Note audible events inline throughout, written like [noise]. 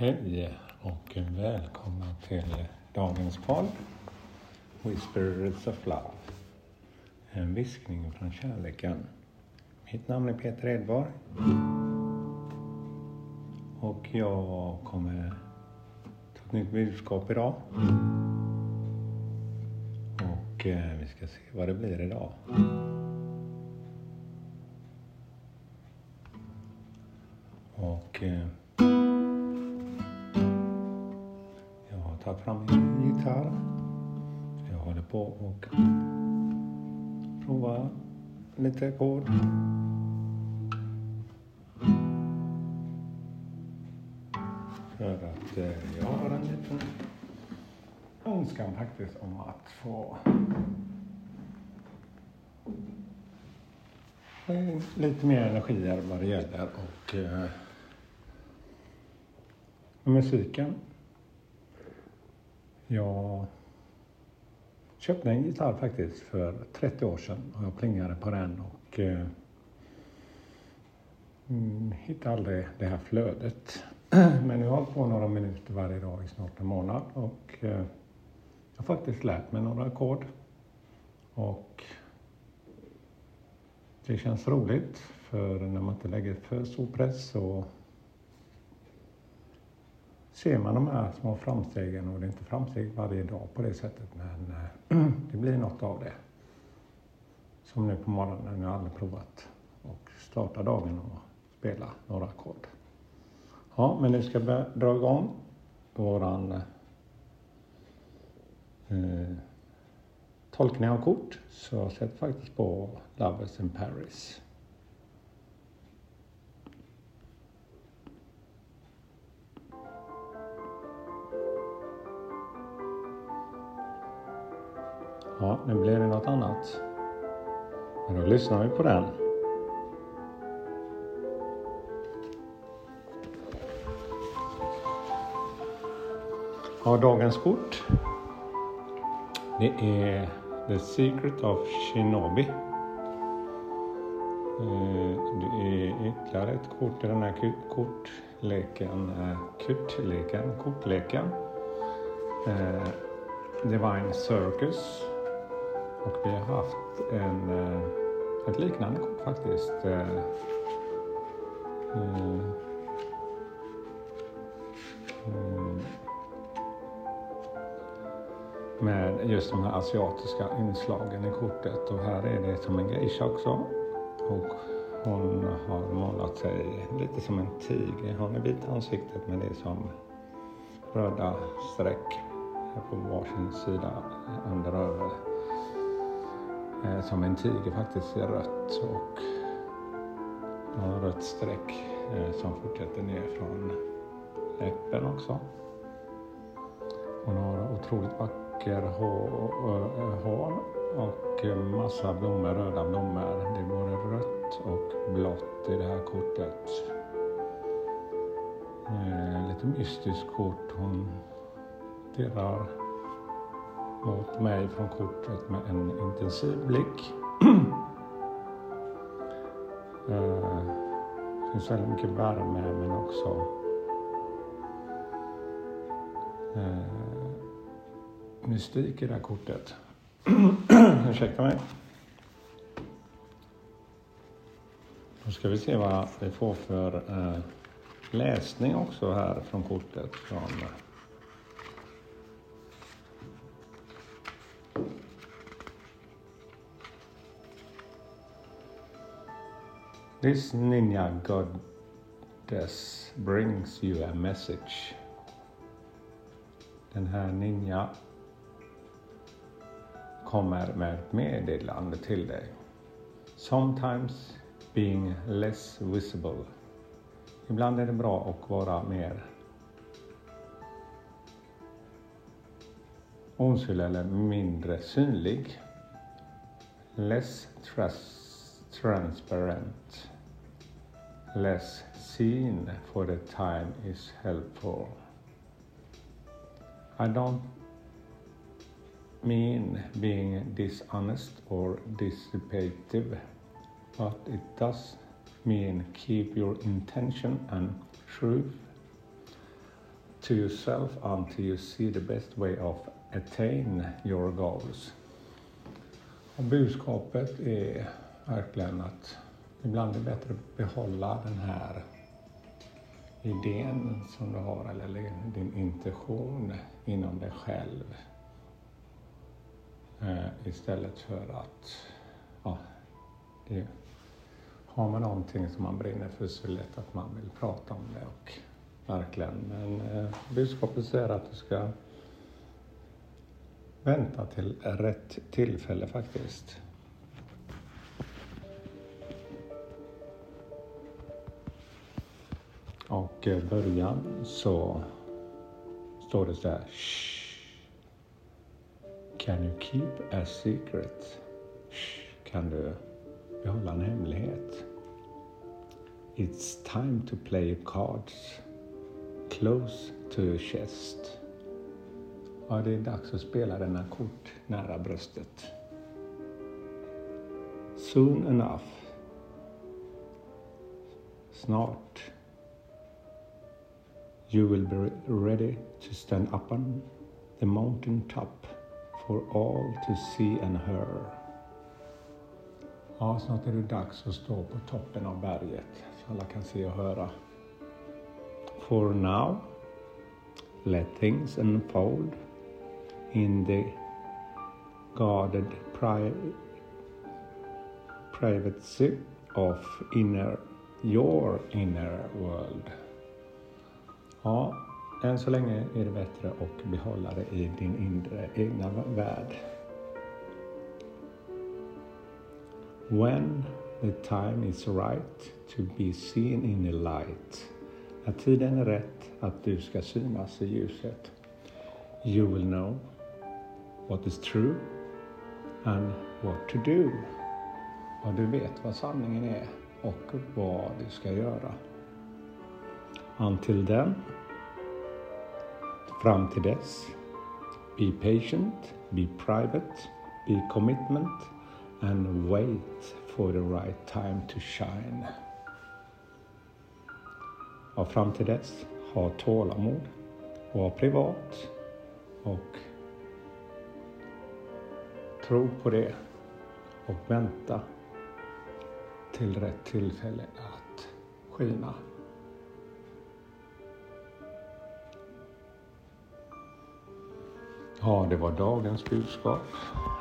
Hej och välkomna till dagens podd Whispers of Love. En viskning från kärleken. Mitt namn är Peter Edborg. Och jag kommer ta ett nytt budskap idag. Och eh, vi ska se vad det blir idag. Och eh, tar fram min gitarr. Jag håller på och provar lite ackord. För att eh, jag har en liten önskan faktiskt om att få eh, lite mer energier vad det gäller och eh, musiken. Jag köpte en gitarr faktiskt för 30 år sedan och jag plingade på den och eh, mm, hittade aldrig det här flödet. [clears throat] Men jag har hållit på några minuter varje dag i snart en månad och eh, jag har faktiskt lärt mig några ackord. Och det känns roligt för när man inte lägger för stor press så ser man de här små framstegen och det är inte framsteg varje dag på det sättet men eh, [clears throat] det blir något av det. Som nu på morgonen, jag har aldrig provat och starta dagen och spela några ackord. Ja, men nu ska vi dra igång våran eh, tolkning av kort. Så jag sätter faktiskt på Lovers in Paris. Ja, nu blir det något annat. Men då lyssnar vi på den. Ja, dagens kort. Det är The Secret of Shinobi. Eh, det är ytterligare ett kort i den här kortleken, eh, kortleken, kortleken. Divine Circus. Och vi har haft en, eh, ett liknande kort faktiskt. Eh, eh, med just de här asiatiska inslagen i kortet och här är det som en geisha också. Och hon har målat sig lite som en tiger. Hon är vit i ansiktet men det är som röda streck här på varsin sida under över. Eh, som en tiger faktiskt är rött och har rött streck eh, som fortsätter ner från läppen också. Hon har otroligt vacker hår eh, och massa blommor, röda blommor. Det är både rött och blått i det här kortet. Lite mystiskt kort. Hon stirrar mot mig från kortet med en intensiv blick. [clears throat] Eh, det finns väldigt mycket värme men också eh, mystik i det här kortet. [clears throat] Ursäkta mig. Då ska vi se vad vi får för eh, läsning också här från kortet. Från This ninja goddess brings you a message. Den här ninja kommer med ett meddelande till dig. Sometimes being less visible. Ibland är det bra att vara mer osynlig eller mindre synlig. Less trust transparent. Less seen for the time is helpful. I don't mean being dishonest or dissipative, but it does mean keep your intention and truth to yourself until you see the best way of attain your goals. Budskapet är verkligen att ibland är det bättre att behålla den här idén som du har eller din intention inom dig själv. Eh, istället för att ja, det, har man någonting som man brinner för så är det lätt att man vill prata om det och verkligen. Men eh, budskapet säger att du ska vänta till rätt tillfälle faktiskt. Eh, början så står det så här. Shh. Can you keep a secret? Shh. Kan du behålla en hemlighet? It's time to play your cards close to your chest. Ja, det är dags att spela denna kort nära bröstet. Soon enough. Snart. You will be ready to stand up on the mountain top for all to see and hear. Ja, snart är det dags att stå på toppen av berget så alla kan se och höra. For now, let things unfold in the guarded pri privacy of inner, your inner world. Ja, än så länge är det bättre att behålla det i din inre egna värld. When the time is right to be seen in the light. När tiden är rätt att du ska synas i ljuset. You will know what is true and what to do. Och du vet vad sanningen är och vad du ska göra. Until then, fram till dess, be patient, be private, be commitment and wait for the right time to shine. Och fram till dess, ha tålamod, var privat och tro på det och vänta till rätt tillfälle att skina. Ja, det var dagens budskap.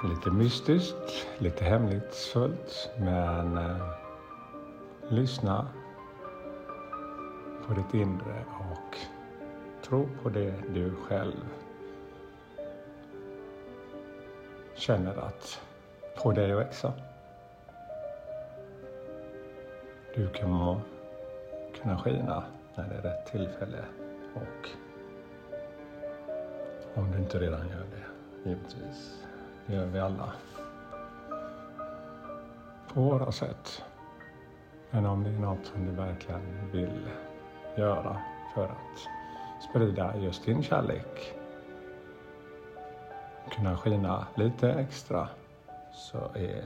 Lite mystiskt, lite hemlighetsfullt, men eh, lyssna på ditt inre och tro på det du själv känner att få dig att växa. Du kommer kunna skina när det är rätt tillfälle och om du inte redan gör det, givetvis. Det gör vi alla. På våra sätt. Men om det är något som du verkligen vill göra för att sprida just din kärlek, kunna skina lite extra, så är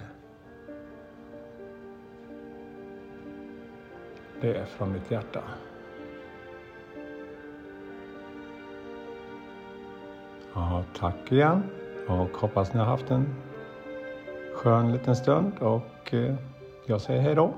det från mitt hjärta. Ja, tack igen och hoppas ni har haft en skön liten stund och eh, jag säger hej då.